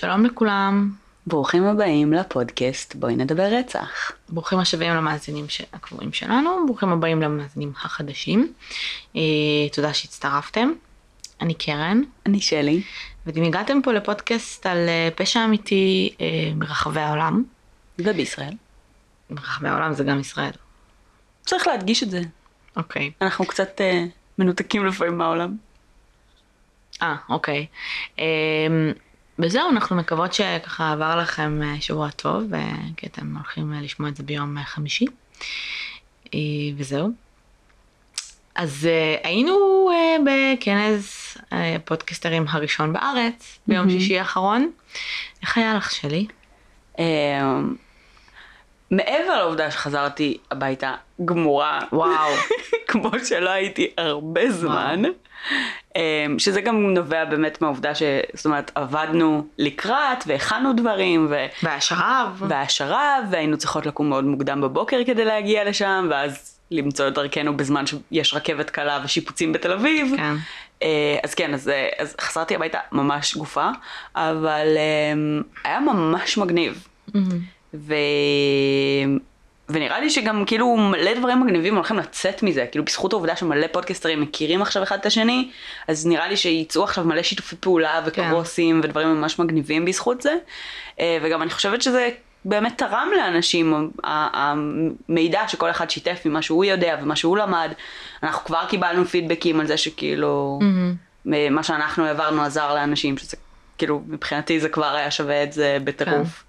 שלום לכולם, ברוכים הבאים לפודקאסט בואי נדבר רצח. ברוכים השבים למאזינים הקבועים שלנו, ברוכים הבאים למאזינים החדשים. אה, תודה שהצטרפתם. אני קרן, אני שלי. ואם הגעתם פה לפודקאסט על אה, פשע אמיתי אה, מרחבי העולם, ובישראל. מרחבי העולם זה גם ישראל. צריך להדגיש את זה. אוקיי. אנחנו קצת אה, מנותקים לפעמים מהעולם. אה, אוקיי. אה, וזהו, אנחנו מקוות שככה עבר לכם אה, שבוע טוב, אה, כי אתם הולכים אה, לשמוע את זה ביום חמישי. וזהו. אז היינו בכנס אה, פודקסטרים הראשון בארץ, ביום מהמם. שישי האחרון. איך היה לך שלי? מעבר לעובדה שחזרתי הביתה גמורה, וואו. כמו שלא הייתי הרבה זמן, אה, שזה גם נובע באמת מהעובדה ש... זאת אומרת, עבדנו לקראת והכנו דברים, ו... והשרב. והיה שרב, והיינו צריכות לקום מאוד מוקדם בבוקר כדי להגיע לשם, ואז למצוא את דרכנו בזמן שיש רכבת קלה ושיפוצים בתל אביב. כן. אה, אז כן, אז, אה, אז חזרתי הביתה ממש גופה, אבל אה, היה ממש מגניב. מהמם. ו... ונראה לי שגם כאילו מלא דברים מגניבים הולכים לצאת מזה, כאילו בזכות העובדה שמלא פודקסטרים מכירים עכשיו אחד את השני, אז נראה לי שיצאו עכשיו מלא שיתופי פעולה וקרוסים ודברים ממש מגניבים בזכות זה, אה, וגם אני חושבת שזה באמת תרם לאנשים, המידע שכל אחד שיתף ממה שהוא יודע ומה שהוא למד, אנחנו כבר קיבלנו פידבקים על זה שכאילו, מהמם. מה שאנחנו העברנו עזר לאנשים, שזה כאילו מבחינתי זה כבר היה שווה את זה בטירוף,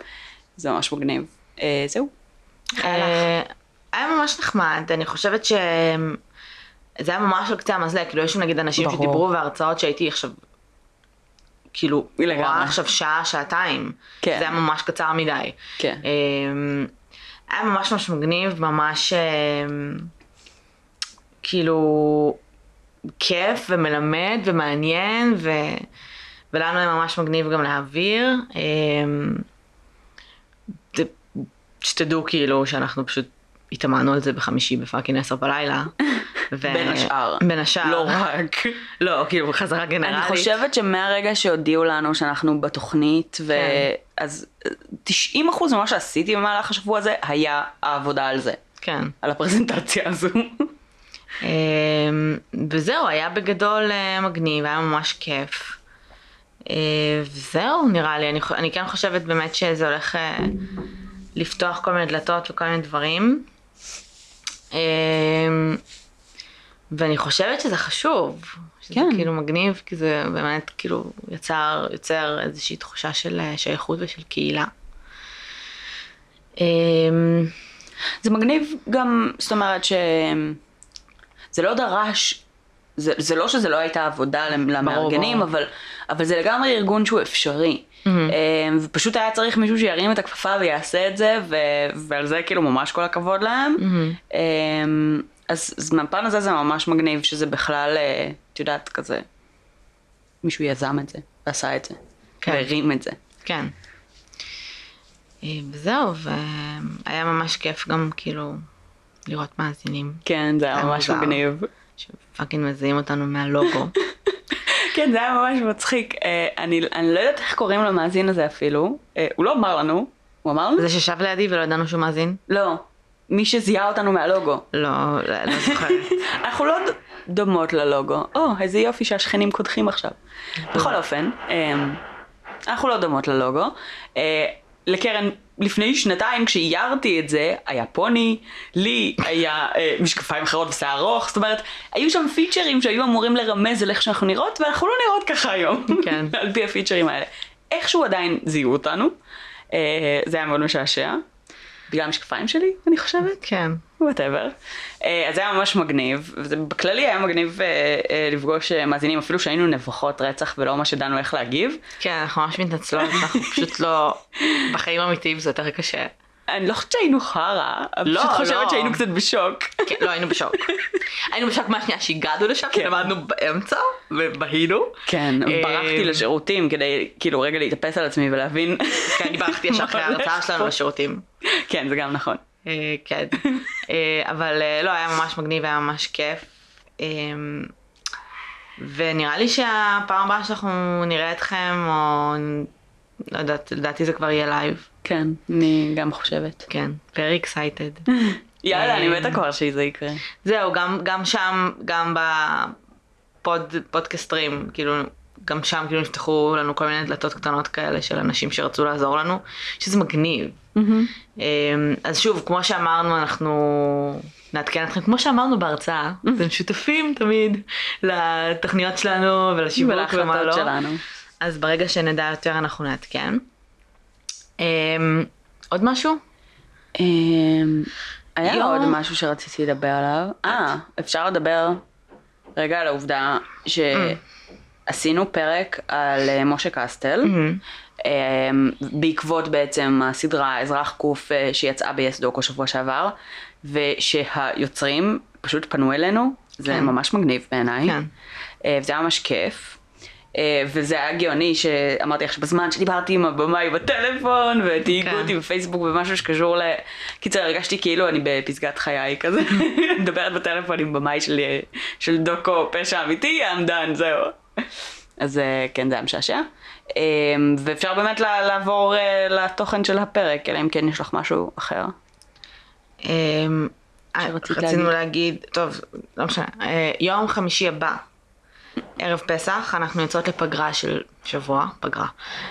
זה ממש מגניב. אה, זהו. אה, היה ממש נחמד, אני חושבת ש... זה היה ממש על קצה המזלג, כאילו יש שם נגיד אנשים ברור. שדיברו והרצאות שהייתי עכשיו, כאילו, לגמרי. רואה עכשיו שעה, שעתיים, כן. זה היה ממש קצר מדי. כן. אה, היה ממש ממש מגניב, ממש אה, כאילו כיף ומלמד ומעניין, ו... ולנו היה ממש מגניב גם להעביר. אה, שתדעו כאילו שאנחנו פשוט התאמנו על זה בחמישי בפאקינג עשר בלילה. ו- בין השאר. בין השאר. לא רק. לא, כאילו חזרה גנרלית. אני חושבת שמהרגע שהודיעו לנו שאנחנו בתוכנית, כן. ואז 90% ממה שעשיתי במהלך השבוע הזה היה העבודה על זה, כן. על הפרזנטציה הזו. אמ, וזהו, היה בגדול אה, מגניב, היה ממש כיף. אה, וזהו, נראה לי, אני, אני כן חושבת באמת שזה הולך אה, לפתוח כל מיני דלתות וכל מיני דברים. אמ, ואני חושבת שזה חשוב. שזה כן. כאילו מגניב, כי זה באמת כאילו יצר, יוצר איזושהי תחושה של אה, שייכות ושל קהילה. אמ, זה מגניב גם, זאת אומרת שזה לא דרש, זה, זה לא שזה לא הייתה עבודה למ- למארגנים, ברור. אבל, אבל זה לגמרי ארגון שהוא אפשרי. מהמם. אמ, ופשוט היה צריך מישהו שירים את הכפפה ויעשה את זה, ו, ועל זה כאילו ממש כל הכבוד להם. מהמם. אמ, אז, אז מהפן הזה זה ממש מגניב שזה בכלל, אה, את יודעת, כזה, מישהו יזם את זה, ועשה את זה, כן. והרים את זה. כן. אה, וזהו, והיה ממש כיף גם כאילו לראות מאזינים כן, זה היה ממש. מגניב. שפאקינג מזהים אותנו מהלוגו. כן, זה היה ממש מצחיק. אה, אני, אני לא יודעת איך קוראים למאזין הזה אפילו. אה, הוא לא אמר לנו. הוא אמר לנו? זה ששב לידי ולא ידענו שהוא מאזין? לא. מי שזיהה אותנו מהלוגו. לא, לא לא זוכרת. אנחנו לא דומות ללוגו. או, איזה יופי שהשכנים קודחים עכשיו. בכל אופן, אה, אנחנו לא דומות ללוגו. לקרן, לפני שנתיים כשאיירתי את זה, היה פוני, לי היה אה, משקפיים אחרות ושיער ארוך, זאת אומרת, היו שם פיצ'רים שהיו אמורים לרמז על איך שאנחנו נראות, ואנחנו לא נראות ככה היום, כן. על פי הפיצ'רים האלה. איכשהו עדיין זיהו אותנו, אה, זה היה מאוד משעשע, בגלל המשקפיים שלי, אני חושבת. כן. Whatever. אז זה היה ממש מגניב, וזה בכללי היה מגניב אה, אה, לפגוש אה, מאזינים אפילו שהיינו נבוכות רצח ולא ממש ידענו איך להגיב. כן, אנחנו ממש מתנצלות, אנחנו פשוט לא... בחיים אמיתיים זה יותר קשה. אני לא חושבת שהיינו חרא, אני לא, פשוט חושבת לא. שהיינו קצת בשוק. כן, לא, היינו בשוק. היינו בשוק מהשנייה שהגענו לשם, כן. למדנו באמצע, ובהינו. כן, אה, ברחתי לשירותים כדי כאילו רגע להתאפס על עצמי ולהבין. כן, אני ברחתי ישר אחרי ההרצאה שלנו. לשירותים. כן, זה גם נכון. אה, כן. אה, אבל אה, לא, היה ממש מגניב, היה ממש כיף. אה, ונראה לי שהפעם הבאה שאנחנו נראה אתכם, או לא יודעת, לדעתי זה כבר יהיה live. כן, אני גם חושבת. כן, very excited. יאללה, אני מתה כבר שזה יקרה. זהו, גם, גם שם, גם בפודקסטרים, כאילו, גם שם כאילו נפתחו לנו כל מיני דלתות קטנות כאלה של אנשים שרצו לעזור לנו, שזה מגניב. אמ, אז שוב, כמו שאמרנו, אנחנו נעדכן אתכם, כמו שאמרנו בהרצאה, אתם שותפים תמיד לתוכניות שלנו ולשיווק ומה לא. שלנו. אז ברגע שנדע יותר אנחנו נעדכן. אמ, עוד משהו? אמ, היה יום. עוד משהו שרציתי לדבר עליו. אה, אפשר לדבר רגע על העובדה שעשינו פרק על אה, משה קסטל, אמ, בעקבות בעצם הסדרה אזרח קוף אה, שיצאה ביס דוקו שבוע שעבר, ושהיוצרים פשוט פנו אלינו, זה כן. ממש מגניב בעיניי. כן. אה, וזה היה ממש כיף. אה, וזה היה גאוני שאמרתי לך שבזמן שדיברתי עם הבמאי בטלפון ותהיגו כן. אותי בפייסבוק במשהו שקשור ל... קיצר הרגשתי כאילו אני בפסגת חיי כזה, מדברת בטלפון עם במאי של, של דוקו פשע אמיתי, done, זהו. אז אה, כן זה היה משעשע. אה, ואפשר באמת לעבור אה, לתוכן של הפרק, אלא אם כן יש לך משהו אחר. אמ, רצינו להגיד, טוב, לא משנה, אה, יום חמישי הבא, ערב פסח, אנחנו יוצאות לפגרה של שבוע, פגרה.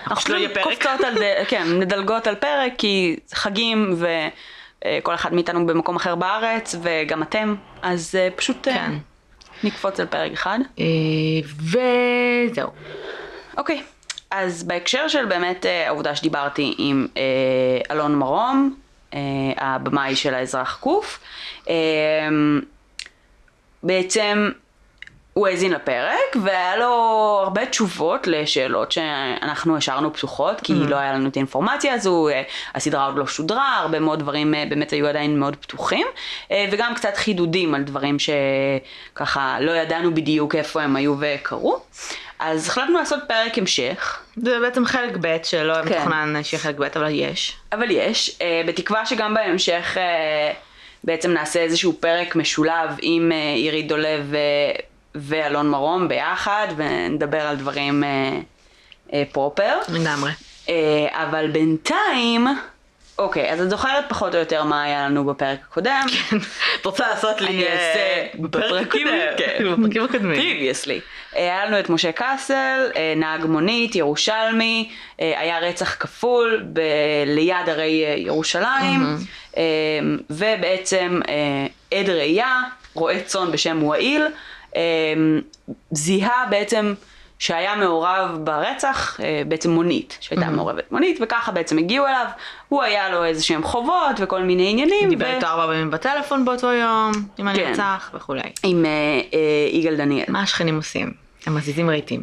אנחנו לא. קופצות על, ד- כן, מדלגות על פרק כי חגים וכל אחד מאיתנו במקום אחר בארץ וגם אתם, אז פשוט כן. נקפוץ על פרק אחד. אה, וזהו. אוקיי, אז בהקשר של באמת אה, העובדה שדיברתי עם אה, אלון מרום, הבמאי של האזרח קוף, בעצם הוא האזין לפרק והיה לו הרבה תשובות לשאלות שאנחנו השארנו פתוחות כי לא היה לנו את האינפורמציה הזו, אה, הסדרה עוד לא שודרה, הרבה מאוד דברים אה, באמת היו עדיין מאוד פתוחים אה, וגם קצת חידודים על דברים שככה לא ידענו בדיוק איפה הם היו וקרו. אז החלטנו לעשות פרק המשך, זה בעצם חלק ב' שלא כן. מתוכנן שיהיה חלק ב', אבל יש. אבל יש, בתקווה שגם בהמשך בעצם נעשה איזשהו פרק משולב עם עירית דולב ואלון מרום ביחד ונדבר על דברים אה, אה, פרופר. לגמרי. אה, אבל בינתיים, אוקיי, אז את זוכרת פחות או יותר מה היה לנו בפרק הקודם? את רוצה לעשות לי... אני אה, אעשה בפרקים, כן. בפרקים הקודמים. פריוויוסלי. היה לנו את משה קאסל, אה, נהג מונית, ירושלמי, אה, היה רצח כפול ליד הרי אה, ירושלים, אה, ובעצם אה, עד ראייה, רועה צאן בשם וואיל, אה, זיהה בעצם שהיה מעורב ברצח, אה, בעצם מונית, שהייתה מעורבת מונית, וככה בעצם הגיעו אליו, הוא היה לו איזה שהם חובות וכל מיני עניינים. דיבר ו- איתו ארבע פעמים בטלפון באותו יום, עם כן. הנרצח וכולי. עם אה, אה, יגאל דניאל. מה השכנים עושים? הם מזיזים רהיטים.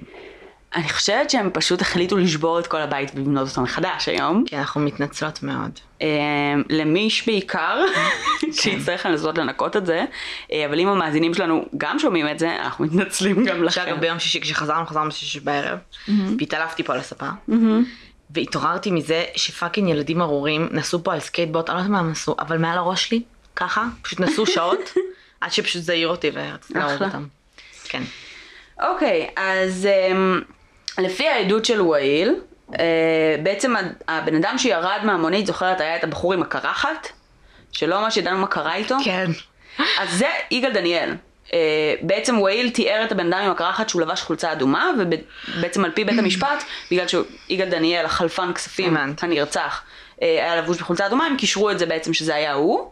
אני חושבת שהם פשוט החליטו לשבור את כל הבית ולבנות אותו מחדש היום. כי אנחנו מתנצלות מאוד. אה, למיש בעיקר, שיצטרך לנסות לנקות את זה, אה, אבל אם המאזינים שלנו גם שומעים את זה, אנחנו מתנצלים גם לכם. שאגב ביום שישי כשחזרנו, חזרנו בשישי בערב, והתעלפתי פה על הספה, והתעוררתי מזה ש fucking ילדים ארורים נסעו פה על סקייטבורד, אני לא יודעת מה הם עשו, אבל מעל הראש שלי, ככה, פשוט נסעו שעות, עד שפשוט זה העיר אותי ורציתי להרוג. אותם. כן. אוקיי, אז אמ, לפי העדות של וואיל, אה, בעצם הבן אדם שירד מהמונית, זוכרת, היה את הבחור עם הקרחת, שלא ממש ידענו מה קרה איתו. כן. אז זה יגאל דניאל. אה, בעצם וואיל תיאר את הבן אדם עם הקרחת שהוא לבש חולצה אדומה, ובעצם על פי בית המשפט, בגלל שיגאל דניאל, החלפן כספים. הנרצח, אה, היה לבוש בחולצה אדומה, הם קישרו את זה בעצם שזה היה הוא.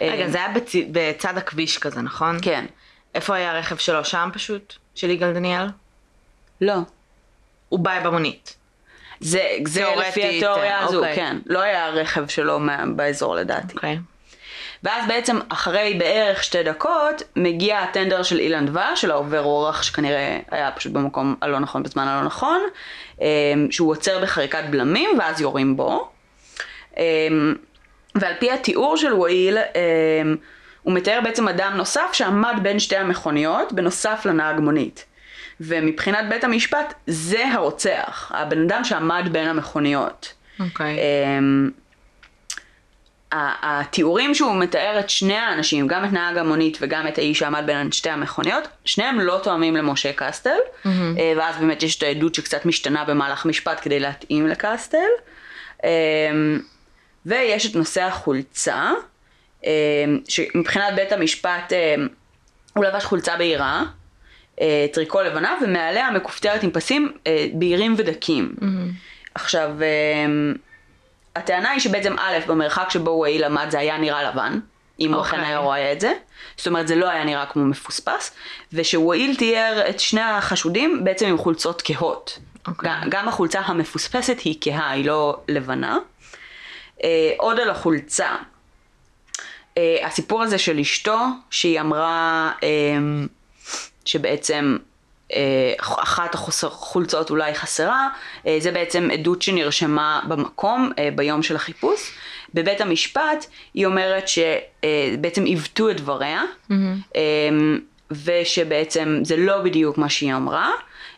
רגע, זה היה בצ- בצד הכביש כזה, נכון? כן. איפה היה הרכב שלו? שם פשוט? של יגאל דניאל? לא. הוא בא במונית. זה, זה לפי התיאוריה הזו, אוקיי. כן. לא היה רכב שלו מה- באזור לדעתי. אוקיי. ואז בעצם אחרי בערך שתי דקות מגיע הטנדר של אילן דבש, של העובר אורח שכנראה היה פשוט במקום הלא נכון בזמן הלא נכון, אמ, שהוא עוצר בחריקת בלמים ואז יורים בו. אמ, ועל פי התיאור של וואיל, אמ, הוא מתאר בעצם אדם נוסף שעמד בין שתי המכוניות בנוסף לנהג מונית. ומבחינת בית המשפט זה הרוצח, הבן אדם שעמד בין המכוניות. אוקיי. אמ, התיאורים שהוא מתאר את שני האנשים, גם את נהג המונית וגם את האיש שעמד בין שתי המכוניות, שניהם לא תואמים למשה קסטל, mm-hmm. ואז באמת יש את העדות שקצת משתנה במהלך משפט כדי להתאים לקסטל. אמ, ויש את נושא החולצה, אמ, שמבחינת בית המשפט הוא לבש חולצה בהירה, טריקו לבנה, ומעליה מכופתרת עם פסים אה, בהירים ודקים. Mm-hmm. עכשיו, הטענה היא שבעצם א', במרחק שבו הוא העיל עמד זה היה נראה לבן, אם הוא אכן אוקיי. היה רואה את זה. זאת אומרת, זה לא היה נראה כמו מפוספס, ושווואיל תיאר את שני החשודים בעצם עם חולצות כהות. Okay. אוקיי. גם, גם החולצה המפוספסת היא כהה, היא לא לבנה. אה, עוד על החולצה. אה, הסיפור הזה של אשתו, שהיא אמרה אה, שבעצם אה, אחת החולצות אולי חסרה, אה, זה בעצם עדות שנרשמה במקום אה, ביום של החיפוש. בבית המשפט היא אומרת שבעצם עיוותו את דבריה, mm-hmm. ושבעצם זה לא בדיוק מה שהיא אמרה.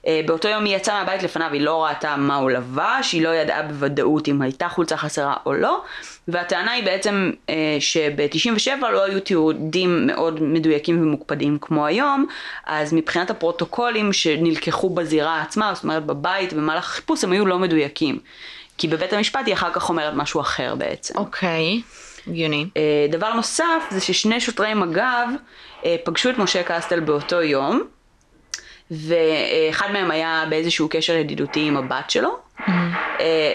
אה, באותו יום היא יצאה מהבית לפניו, היא לא ראתה מה הוא לבש, היא לא ידעה בוודאות אם הייתה חולצה חסרה או לא, והטענה היא בעצם אה, שב-97 לא היו תיעודים מאוד מדויקים ומוקפדים כמו היום, אז מבחינת הפרוטוקולים שנלקחו בזירה עצמה, זאת אומרת בבית במהלך החיפוש, הם היו לא מדויקים. כי בבית המשפט היא אחר כך אומרת משהו אחר בעצם. אוקיי. Okay. אה, דבר נוסף זה ששני שוטרי מג"ב פגשו את משה קסטל באותו יום, ואחד מהם היה באיזשהו קשר ידידותי עם הבת שלו, mm-hmm.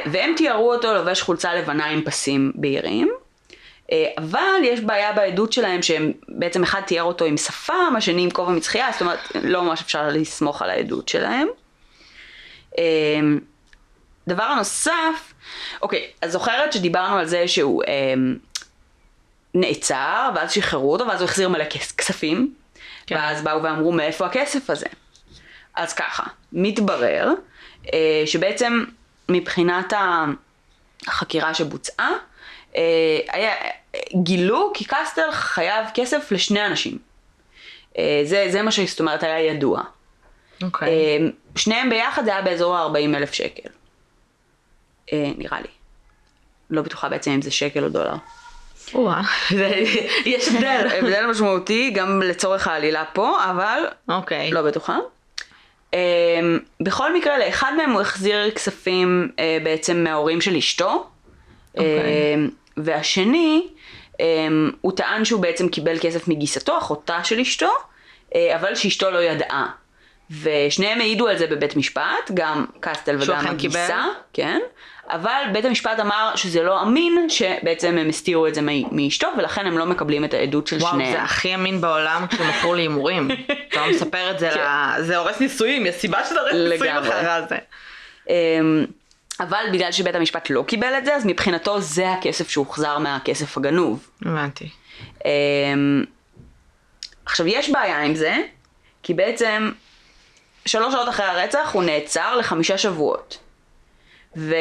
והם תיארו אותו לובש חולצה לבנה עם פסים בהירים. אה, אבל יש בעיה בעדות שלהם שהם בעצם אחד תיאר אותו עם שפם, השני עם כובע מצחייה, זאת אומרת לא ממש אפשר לסמוך על העדות שלהם. אה, דבר נוסף, אוקיי, אז זוכרת שדיברנו על זה שהוא אה, נעצר, ואז שחררו אותו, ואז הוא החזיר מלא כספים, כן. ואז באו ואמרו מאיפה הכסף הזה. אז ככה, מתברר אה, שבעצם מבחינת החקירה שבוצעה, אה, היה, גילו כי קסטל חייב כסף לשני אנשים. אה, זה, זה מה שזאת אומרת היה ידוע. אוקיי. Okay. אה, שניהם ביחד זה היה באזור ה-40 אלף שקל. אה, נראה לי. לא בטוחה בעצם אם זה שקל או דולר. יש הבדל. הבדל משמעותי גם לצורך העלילה פה, אבל אוקיי. לא בטוחה. Um, בכל מקרה, לאחד מהם הוא החזיר כספים uh, בעצם מההורים של אשתו. Okay. אוקיי. Uh, והשני, um, הוא טען שהוא בעצם קיבל כסף מגיסתו, אחותה של אשתו, uh, אבל שאשתו לא ידעה. ושניהם העידו על זה בבית משפט, גם קסטל וגם הגיסה, כן, אבל בית המשפט אמר שזה לא אמין, שבעצם הם הסתירו את זה מאשתו, ולכן הם לא מקבלים את העדות של וואו, שניהם. וואו, זה הכי אמין בעולם כשהוא מכור להימורים. אתה לא מספר את זה, כן. ל... זה הורס נישואים, יש סיבה שזה הורס נישואים אחרי זה. אמ, אבל בגלל שבית המשפט לא קיבל את זה, אז מבחינתו זה הכסף שהוחזר מהכסף הגנוב. הבנתי. אמ, עכשיו יש בעיה עם זה, כי בעצם שלוש שעות אחרי הרצח הוא נעצר לחמישה שבועות. ו...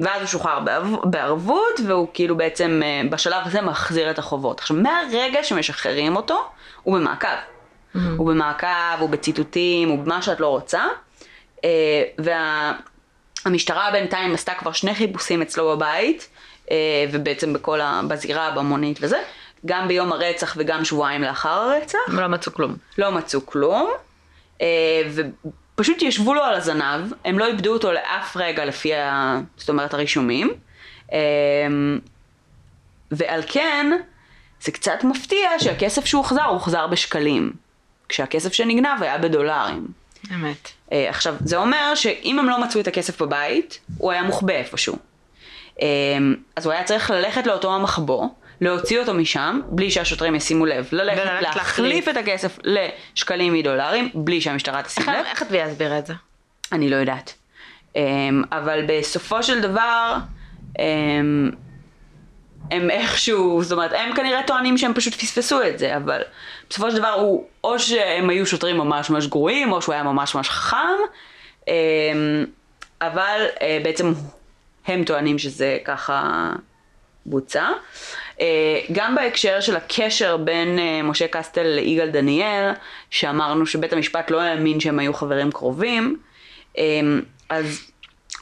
ואז הוא שוחרר בערבות, והוא כאילו בעצם אה, בשלב הזה מחזיר את החובות. עכשיו, מהרגע שמשחררים אותו, הוא במעקב. Mm-hmm. הוא במעקב, הוא בציטוטים, הוא במה שאת לא רוצה. אה, והמשטרה וה... בינתיים עשתה כבר שני חיפושים אצלו בבית, אה, ובעצם בכל ה... בזירה, במונית וזה. גם ביום הרצח וגם שבועיים לאחר הרצח. לא מצאו כלום. לא מצאו כלום. פשוט ישבו לו על הזנב, הם לא איבדו אותו לאף רגע לפי, ה, זאת אומרת, הרישומים. אמ, ועל כן, זה קצת מפתיע שהכסף שהוא הוחזר, הוא הוחזר בשקלים. כשהכסף שנגנב היה בדולרים. אמת. אה, עכשיו, זה אומר שאם הם לא מצאו את הכסף בבית, הוא היה מוחבא איפשהו. אמ, אז הוא היה צריך ללכת לאותו המחבוא, להוציא אותו משם, בלי שהשוטרים ישימו לב, ללכת להחליף את הכסף לשקלים מדולרים, בלי שהמשטרה תשים לב. איך את להסביר את זה? אני לא יודעת. אמ, אבל בסופו של דבר, אמ, הם איכשהו, זאת אומרת, הם כנראה טוענים שהם פשוט פספסו את זה, אבל בסופו של דבר הוא, או שהם היו שוטרים ממש ממש גרועים, או שהוא היה ממש ממש חכם, אמ, אבל אה, בעצם הם טוענים שזה ככה בוצע. אה, גם בהקשר של הקשר בין אה, משה קסטל ליגאל דניאל, שאמרנו שבית המשפט לא האמין שהם היו חברים קרובים, אה, אז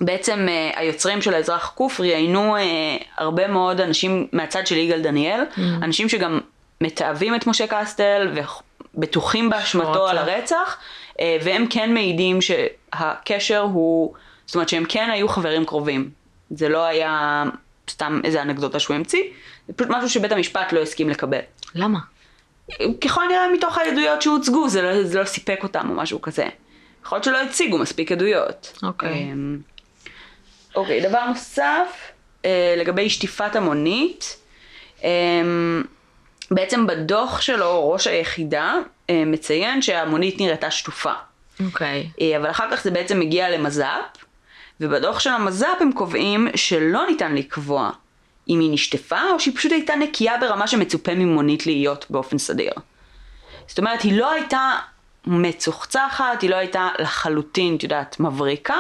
בעצם היוצרים של האזרח קוף ראיינו הרבה מאוד אנשים מהצד של יגאל דניאל, mm. אנשים שגם מתעבים את משה קסטל ובטוחים באשמתו על הרצח, והם כן מעידים שהקשר הוא, זאת אומרת שהם כן היו חברים קרובים. זה לא היה סתם איזה אנקדוטה שהוא המציא, זה פשוט משהו שבית המשפט לא הסכים לקבל. למה? ככל הנראה מתוך העדויות שהוצגו זה לא, זה לא סיפק אותם או משהו כזה. יכול להיות שלא הציגו מספיק עדויות. אוקיי. אמ, אוקיי, דבר נוסף, אה, לגבי שטיפת המונית, אמ, בעצם בדוח שלו ראש היחידה אה, מציין שהמונית נראתה שטופה. אוקיי. אה, אבל אחר כך זה בעצם מגיע למז"פ, ובדוח של המז"פ הם קובעים שלא ניתן לקבוע אם היא נשטפה או שהיא פשוט הייתה נקייה ברמה שמצופה ממונית להיות באופן סדיר. זאת אומרת, היא לא הייתה מצוחצחת, היא לא הייתה לחלוטין, את יודעת, מבריקה,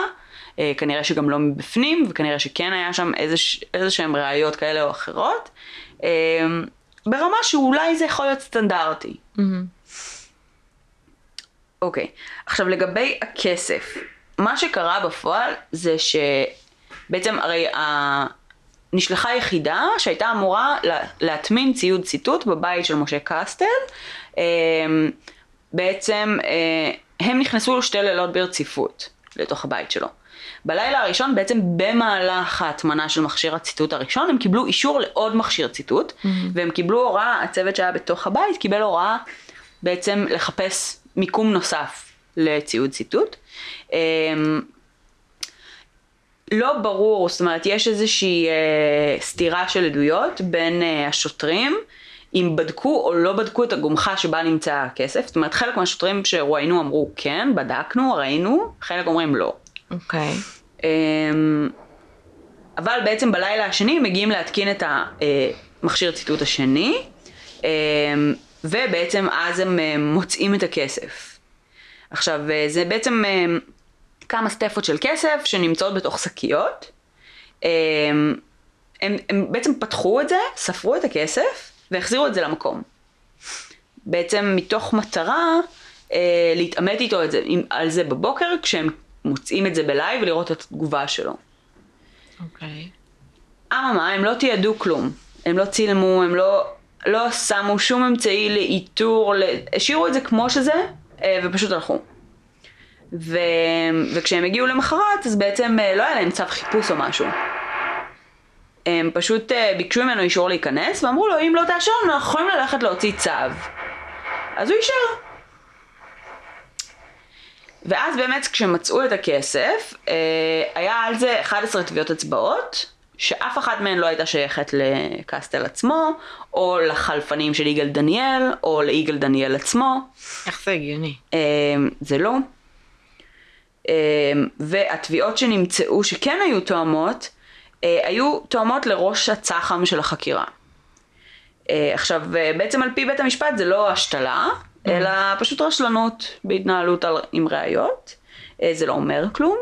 אה, כנראה שגם לא מבפנים, וכנראה שכן היה שם איזה שהן ראיות כאלה או אחרות, אה, ברמה שאולי זה יכול להיות סטנדרטי. Mm-hmm. אוקיי, עכשיו לגבי הכסף, מה שקרה בפועל זה שבעצם הרי ה... נשלחה יחידה שהייתה אמורה להטמין ציוד ציטוט בבית של משה קסטל. אה, בעצם אה, הם נכנסו שתי לילות ברציפות לתוך הבית שלו. בלילה הראשון בעצם במהלך ההטמנה של מכשיר הציטוט הראשון הם קיבלו אישור לעוד מכשיר ציטוט mm-hmm. והם קיבלו הוראה, הצוות שהיה בתוך הבית קיבל הוראה בעצם לחפש מיקום נוסף לציוד ציטוט. אה, לא ברור, זאת אומרת יש איזושהי אה, סתירה של עדויות בין אה, השוטרים אם בדקו או לא בדקו את הגומחה שבה נמצא הכסף, זאת אומרת חלק מהשוטרים שרואיינו אמרו כן, בדקנו, ראינו, חלק אומרים לא. אוקיי. Okay. אמ, אבל בעצם בלילה השני מגיעים להתקין את המכשיר אה, ציטוט השני, אמ, ובעצם אז הם אה, מוצאים את הכסף. עכשיו זה בעצם כמה סטפות של כסף שנמצאות בתוך שקיות. הם, הם, הם בעצם פתחו את זה, ספרו את הכסף והחזירו את זה למקום. בעצם מתוך מטרה אה, להתעמת איתו את זה, עם, על זה בבוקר כשהם מוצאים את זה בלייב ולראות את התגובה שלו. אוקיי. Okay. אממה, הם לא תיעדו כלום. הם לא צילמו, הם לא, לא שמו שום אמצעי לאיתור, השאירו את זה כמו שזה אה, ופשוט הלכו. ו... וכשהם הגיעו למחרת אז בעצם אה, לא היה להם צו חיפוש או משהו. הם פשוט אה, ביקשו ממנו אישור להיכנס ואמרו לו אם לא תאשר אנחנו יכולים ללכת להוציא צו. אז הוא אישר. ואז באמת כשמצאו את הכסף אה, היה על זה 11 טביעות אצבעות שאף אחת מהן לא הייתה שייכת לקסטל עצמו, או לחלפנים של יגאל דניאל, או ליגאל דניאל עצמו. איך זה הגיוני? זה לא. אמ, והתביעות שנמצאו שכן היו תואמות, אה, היו תואמות לראש הצח"ם של החקירה. אה, עכשיו, אה, בעצם על פי בית המשפט זה לא השתלה, mm-hmm. אלא פשוט רשלנות בהתנהלות על, עם ראיות. זה לא אומר כלום.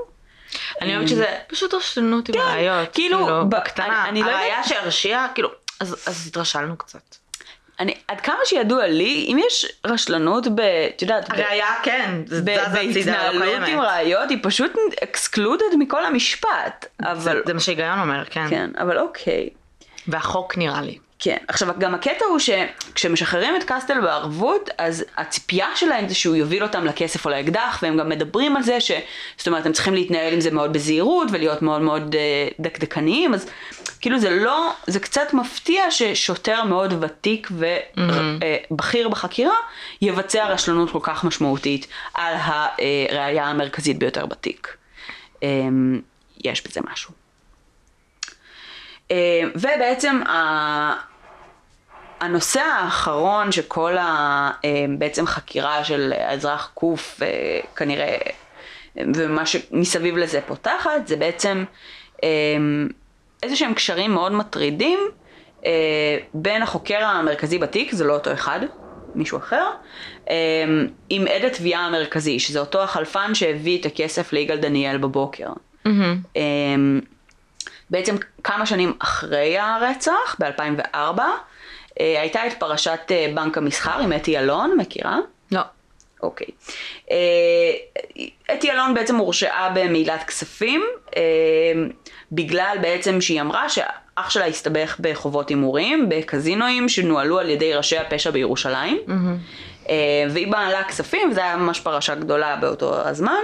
אני אומרת שזה פשוט רשלנות עם כן, ראיות. כאילו, בקטנה, הראייה שהרשיעה, כאילו, אז התרשלנו קצת. אני, עד כמה שידוע לי, אם יש רשלנות ב... את יודעת... הראייה כן, ב, בהתנהלות לא עם ראיות, היא פשוט אקסקלודד מכל המשפט. אבל... זה, זה מה שהיגיון אומר, כן. כן, אבל אוקיי. והחוק נראה לי. כן, עכשיו גם הקטע הוא שכשמשחררים את קסטל בערבות, אז הציפייה שלהם זה שהוא יוביל אותם לכסף או לאקדח, והם גם מדברים על זה ש... זאת אומרת, הם צריכים להתנהל עם זה מאוד בזהירות ולהיות מאוד מאוד uh, דקדקניים, אז כאילו זה לא, זה קצת מפתיע ששוטר מאוד ותיק ובכיר mm-hmm. uh, בחקירה יבצע רשלנות כל כך משמעותית על הראייה המרכזית ביותר בתיק. Um, יש בזה משהו. Uh, ובעצם הנושא האחרון שכל ה, אה, בעצם חקירה של האזרח קוף אה, כנראה ומה שמסביב לזה פותחת זה בעצם אה, איזה שהם קשרים מאוד מטרידים בין החוקר המרכזי בתיק, זה לא אותו אחד, מישהו אחר, עם עד התביעה המרכזי, שזה אותו החלפן שהביא את הכסף ליגאל דניאל בבוקר. Mm-hmm. בעצם כמה שנים אחרי הרצח, ב-2004, אה, הייתה את פרשת אה, בנק המסחר עם אתי אלון, מכירה? לא. אוקיי. אה, אתי אלון בעצם הורשעה במעילת כספים, אה, בגלל בעצם שהיא אמרה שאח שלה הסתבך בחובות הימורים, בקזינואים שנוהלו על ידי ראשי הפשע בירושלים. Mm-hmm. אה, והיא בעלה כספים, וזו הייתה ממש פרשה גדולה באותו הזמן,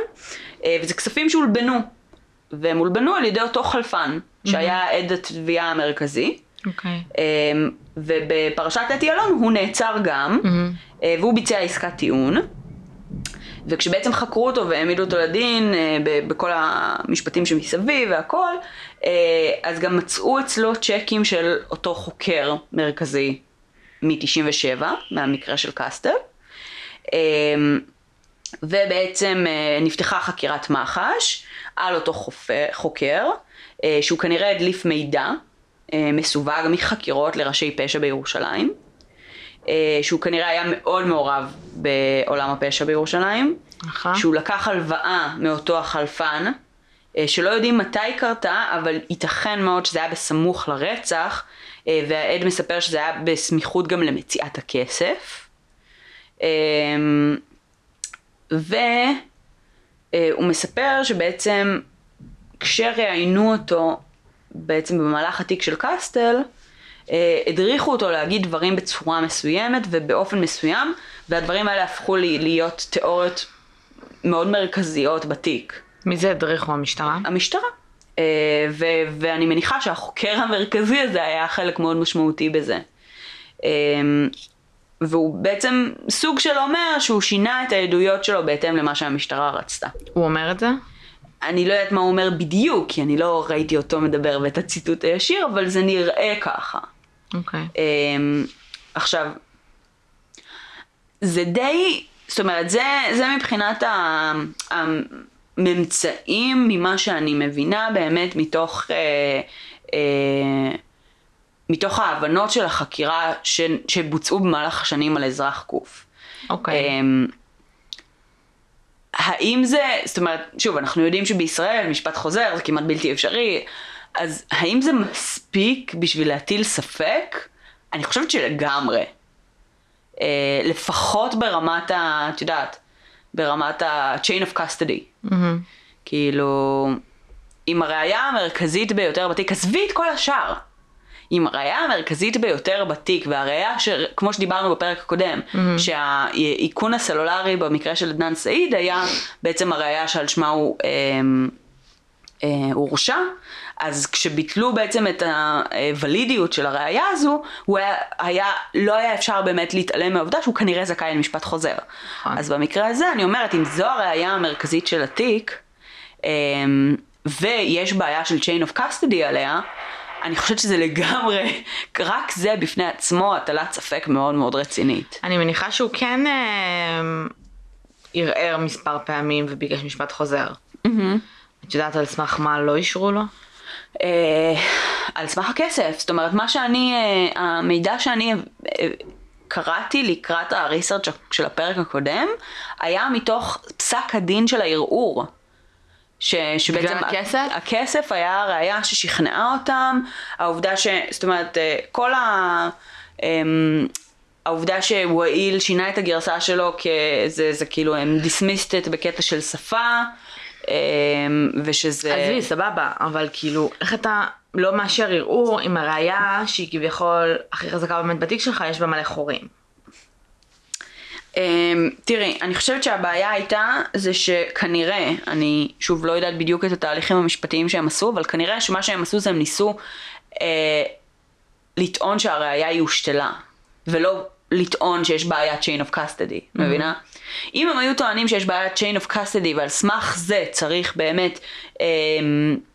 אה, וזה כספים שהולבנו, והם הולבנו על ידי אותו חלפן, שהיה mm-hmm. עד התביעה המרכזי. אוקיי. Okay. ובפרשת אתי אלון הוא נעצר גם, mm-hmm. והוא ביצע עסקת טיעון. וכשבעצם חקרו אותו והעמידו אותו לדין אה, בכל המשפטים שמסביב והכל, אה, אז גם מצאו אצלו צ'קים של אותו חוקר מרכזי מ-97, מהמקרה של קסטל. אה, ובעצם נפתחה חקירת מח"ש על אותו חופר, חוקר, שהוא כנראה הדליף מידע מסווג מחקירות לראשי פשע בירושלים. אה, שהוא כנראה היה מאוד מעורב בעולם הפשע בירושלים. נכון. שהוא לקח הלוואה מאותו החלפן, אה, שלא יודעים מתי קרתה, אבל ייתכן מאוד שזה היה בסמוך לרצח, אה, והעד מספר שזה היה בסמיכות גם למציאת הכסף. והוא מספר שבעצם כשראיינו אותו בעצם במהלך התיק של קסטל, אה, הדריכו אותו להגיד דברים בצורה מסוימת ובאופן מסוים, והדברים האלה הפכו לי להיות תיאוריות מאוד מרכזיות בתיק. מי זה הדריכו המשטרה? המשטרה. אה, ו- ואני מניחה שהחוקר המרכזי הזה היה חלק מאוד משמעותי בזה. אה, והוא בעצם סוג של אומר שהוא שינה את העדויות שלו בהתאם למה שהמשטרה רצתה. הוא אומר את זה? אני לא יודעת מה הוא אומר בדיוק, כי אני לא ראיתי אותו מדבר ואת הציטוט הישיר, אבל זה נראה ככה. אוקיי. Okay. אמ, עכשיו, זה די, זאת אומרת, זה, זה מבחינת הממצאים ממה שאני מבינה באמת מתוך, אה, אה, מתוך ההבנות של החקירה ש, שבוצעו במהלך השנים על אזרח קוף. אוקיי. Okay. אה, האם זה, זאת אומרת, שוב, אנחנו יודעים שבישראל משפט חוזר זה כמעט בלתי אפשרי, אז האם זה מספיק בשביל להטיל ספק? אני חושבת שלגמרי. אה, לפחות ברמת ה... את יודעת, ברמת ה-chain of custody. Mm-hmm. כאילו, אם הראייה המרכזית ביותר בתיק, עזבי את כל השאר. אם הראייה המרכזית ביותר בתיק, והראייה, כמו שדיברנו בפרק הקודם, mm-hmm. שהאיכון הסלולרי במקרה של עדנאן סעיד היה בעצם הראייה שעל שמה הוא אה, אה, הורשע, אז כשביטלו בעצם את הוולידיות של הראייה הזו, הוא היה, היה, לא היה אפשר באמת להתעלם מהעובדה שהוא כנראה זכאי למשפט חוזר. נכון. אז במקרה הזה אני אומרת, אם זו הראייה המרכזית של התיק, אמ, ויש בעיה של chain of custody עליה, אני חושבת שזה לגמרי, רק זה בפני עצמו הטלת ספק מאוד מאוד רצינית. אני מניחה שהוא כן אה, ערער מספר פעמים וביקש משפט חוזר. Mm-hmm. את יודעת על סמך מה לא אישרו לו? אה, על סמך הכסף, זאת אומרת מה שאני, אה, המידע שאני אה, קראתי לקראת הריסרצ' של הפרק הקודם, היה מתוך פסק הדין של הערעור. ש, שבעצם הכסף? הכסף היה הראייה ששכנעה אותם, העובדה ש... זאת אומרת, כל ה... אמ, העובדה שוואיל שינה את הגרסה שלו כזה, זה כאילו הם דיסמיסטת בקטע של שפה, אמ, ושזה... עזבי, סבבה, אבל כאילו, איך אתה לא מאשר ערעור עם הראייה שהיא כביכול הכי חזקה באמת בתיק שלך, יש בה מלא חורים. אמ, תראי, אני חושבת שהבעיה הייתה זה שכנראה, אני שוב לא יודעת בדיוק את התהליכים המשפטיים שהם עשו, אבל כנראה שמה שהם עשו זה הם ניסו אה, לטעון שהראייה היא הושתלה, ולא לטעון שיש בעיית chain of custody, mm-hmm. מבינה? אם הם היו טוענים שיש בעיית chain of custody ועל סמך זה צריך באמת אה,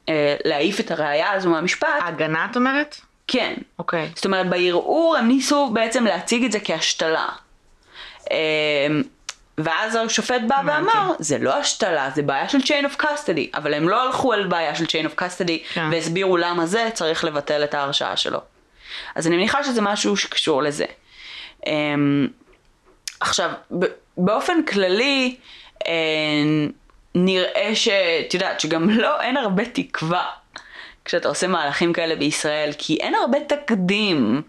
אה, להעיף את הראייה הזו מהמשפט. ההגנה את אומרת? כן. אוקיי. Okay. זאת אומרת בערעור הם ניסו בעצם להציג את זה כהשתלה. אה, ואז השופט בא ואמר, זה לא השתלה, זה בעיה של chain of custody, אבל הם לא הלכו על בעיה של chain of custody כן. והסבירו למה זה צריך לבטל את ההרשעה שלו. אז אני מניחה שזה משהו שקשור לזה. אמ, עכשיו, באופן כללי, אה, נראה שאת יודעת, שגם לא, אין הרבה תקווה כשאתה עושה מהלכים כאלה בישראל, כי אין הרבה תקדים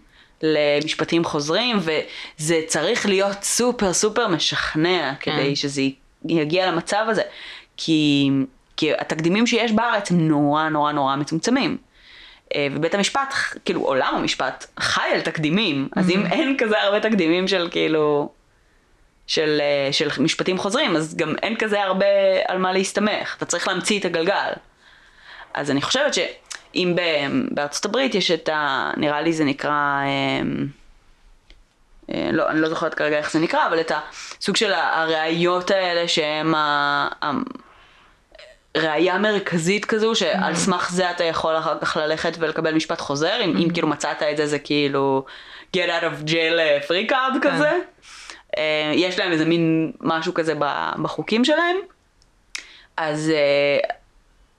למשפטים חוזרים, וזה צריך להיות סופר סופר משכנע כדי כן. שזה יגיע למצב הזה. כי, כי התקדימים שיש בארץ הם נורא נורא נורא מצומצמים. אה, ובית המשפט, כאילו עולם המשפט, חי על תקדימים, אז אם אין כזה הרבה תקדימים של כאילו, של, אה, של משפטים חוזרים, אז גם אין כזה הרבה על מה להסתמך, אתה צריך להמציא את הגלגל. אז אני חושבת שאם בארצות הברית יש את ה... נראה לי זה נקרא... אה, לא, אני לא זוכרת כרגע איך זה נקרא, אבל את הסוג של הראיות האלה שהם ראייה מרכזית כזו, שעל mm-hmm. סמך זה אתה יכול אחר כך ללכת ולקבל משפט חוזר, אם, אם mm-hmm. כאילו מצאת את זה, זה כאילו get out of jail אה, free card כן. כזה. אה, יש להם איזה מין משהו כזה בחוקים שלהם. אז,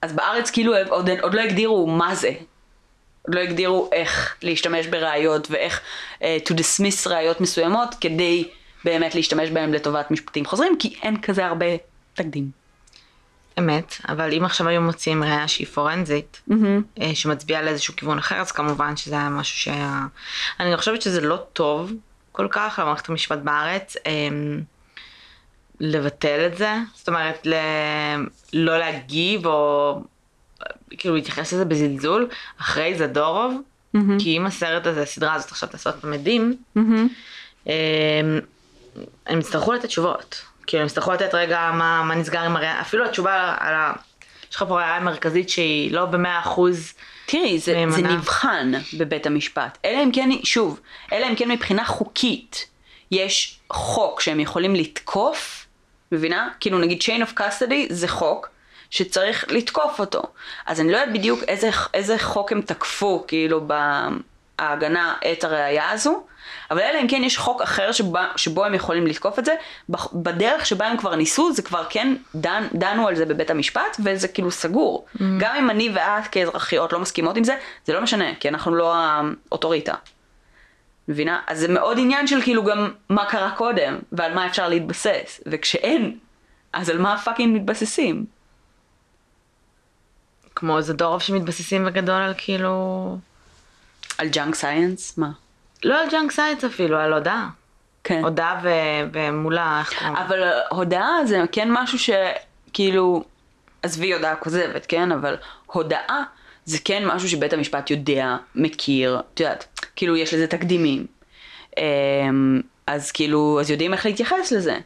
אז בארץ כאילו עוד, עוד לא הגדירו מה זה. עוד לא הגדירו איך להשתמש בראיות ואיך uh, to dismiss ראיות מסוימות כדי באמת להשתמש בהם לטובת משפטים חוזרים, כי אין כזה הרבה תקדים. אמת, אבל אם עכשיו היו מוצאים ראייה שהיא פורנזית, mm-hmm. שמצביעה לאיזשהו כיוון אחר, אז כמובן שזה היה משהו שהיה... אני חושבת שזה לא טוב כל כך למערכת המשפט בארץ. אמ, לבטל את זה, זאת אומרת ל... לא להגיב או כאילו להתייחס לזה בזלזול, אחרי זדורוב, mm-hmm. כי אם הסרט הזה, הסדרה הזאת עכשיו תעשה פעם עדים, mm-hmm. הם יצטרכו לתת תשובות. כאילו הם יצטרכו לתת רגע מה, מה נסגר עם הראייה, אפילו התשובה על ה... יש לך פה ראייה מרכזית שהיא לא במאה אחוז. תראי, זה, זה נבחן בבית המשפט. אלא אם כן, שוב, אלא אם כן מבחינה חוקית יש חוק שהם יכולים לתקוף, מבינה? כאילו נגיד chain of custody זה חוק שצריך לתקוף אותו. אז אני לא יודעת בדיוק איזה, איזה חוק הם תקפו, כאילו, בהגנה את הראייה הזו, אבל אלא אם כן יש חוק אחר שבה, שבו הם יכולים לתקוף את זה, בדרך שבה הם כבר ניסו, זה כבר כן, דן, דנו על זה בבית המשפט, וזה כאילו סגור. Mm-hmm. גם אם אני ואת כאזרחיות לא מסכימות עם זה, זה לא משנה, כי אנחנו לא האוטוריטה. מבינה? אז זה מאוד עניין של כאילו גם מה קרה קודם, ועל מה אפשר להתבסס, וכשאין, אז על מה fucking מתבססים? כמו איזה זדורוב שמתבססים בגדול על כאילו... על junk science? מה? לא על ג'אנק סייאנס אפילו, על הודעה. כן. הודאה ו... ומולה, איך קוראים? אבל הודאה זה כן משהו שכאילו, עזבי הודאה כוזבת, כן? אבל הודאה זה כן משהו שבית המשפט יודע, מכיר, את יודעת, כאילו יש לזה תקדימים. אמ, אז כאילו, אז יודעים איך להתייחס לזה.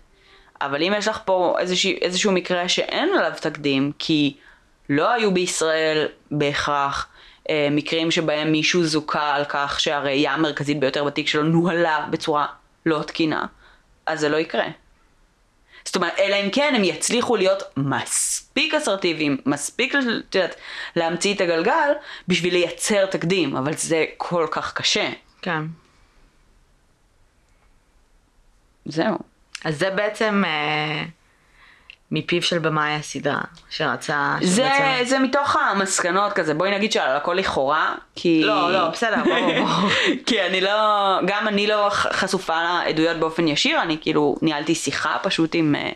אבל אם יש לך פה איזשהו, איזשהו מקרה שאין עליו תקדים, כי לא היו בישראל בהכרח אה, מקרים שבהם מישהו זוכה על כך שהראייה המרכזית ביותר בתיק שלו נוהלה בצורה לא תקינה, אז זה לא יקרה. זאת אומרת, אלא אם כן הם יצליחו להיות מספיק אסרטיביים, מספיק, את יודעת, להמציא את הגלגל בשביל לייצר תקדים, אבל זה כל כך קשה. כן. זהו. אז זה בעצם... אה... מפיו של במאי הסדרה, שרצה... זה, שבעצם... זה מתוך המסקנות כזה, בואי נגיד שעל הכל לכאורה, כי... לא, לא, בסדר, ברור. כי אני לא, גם אני לא חשופה לעדויות באופן ישיר, אני כאילו ניהלתי שיחה פשוט עם, אה,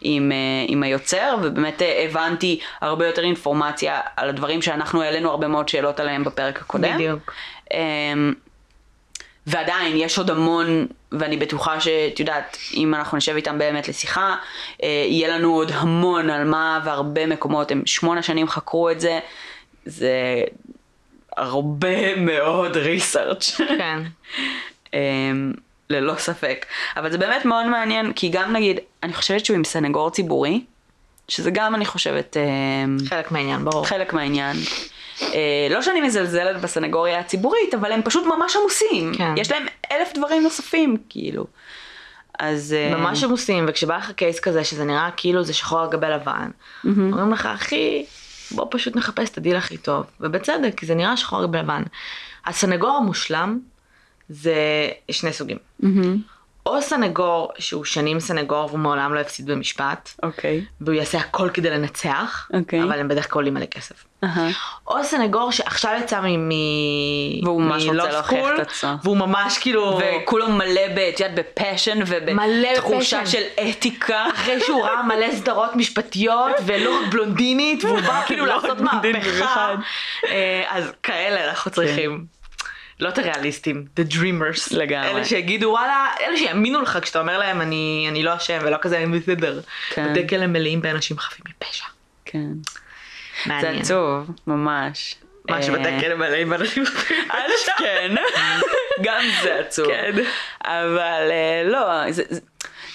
עם, אה, עם היוצר, ובאמת אה, הבנתי הרבה יותר אינפורמציה על הדברים שאנחנו העלינו הרבה מאוד שאלות עליהם בפרק הקודם. בדיוק. אמ, ועדיין יש עוד המון, ואני בטוחה שאת יודעת, אם אנחנו נשב איתם באמת לשיחה, אה, יהיה לנו עוד המון על מה והרבה מקומות, הם שמונה שנים חקרו את זה, זה הרבה מאוד ריסרצ'. כן. אמ, ללא ספק. אבל זה באמת מאוד מעניין, כי גם נגיד, אני חושבת שהוא עם סנגור ציבורי, שזה גם אני חושבת... אמ, חלק מהעניין, ברור. חלק מהעניין. אה, לא שאני מזלזלת בסנגוריה הציבורית, אבל הם פשוט ממש עמוסים. כן. יש להם אלף דברים נוספים, כאילו. אז... אה, ממש עמוסים, וכשבא לך case כזה, שזה נראה כאילו זה שחור על גבי לבן, mm-hmm. אומרים לך, אחי, בוא פשוט נחפש את הדיל הכי טוב. ובצדק, כי זה נראה שחור על גבי לבן. הסנגור המושלם זה שני סוגים. Mm-hmm. או סנגור שהוא שנים סנגור והוא מעולם לא הפסיד במשפט, אוקיי. Okay. והוא יעשה הכל כדי לנצח, okay. אוקיי. אבל הם בדרך כלל עולים מלא כסף. Uh-huh. או סנגור שעכשיו יצא מ... והוא ממש רוצה להוכיח את עצמו. והוא ממש כאילו... וכולו מלא, את יודעת, בפשן ובתחושה של אתיקה. אחרי שהוא ראה מלא סדרות משפטיות ולא רק בלונדינית, והוא בא כאילו לעשות מהפכה. אה, אז כאלה אנחנו צריכים. לא את הריאליסטים, the dreamers. לגמרי. אלה שיגידו וואלה, אלה שיאמינו לך כשאתה אומר להם אני, אני לא אשם ולא כזה אני בסדר. כן. בתי כלא מלאים באנשים חפים מפשע. כן. זה מעניין. עצוב, ממש. מה אה, שבתי כלא מלאים באנשים חפים מפשע. כן, גם זה עצוב. כן. אבל אה, לא, זה, זה-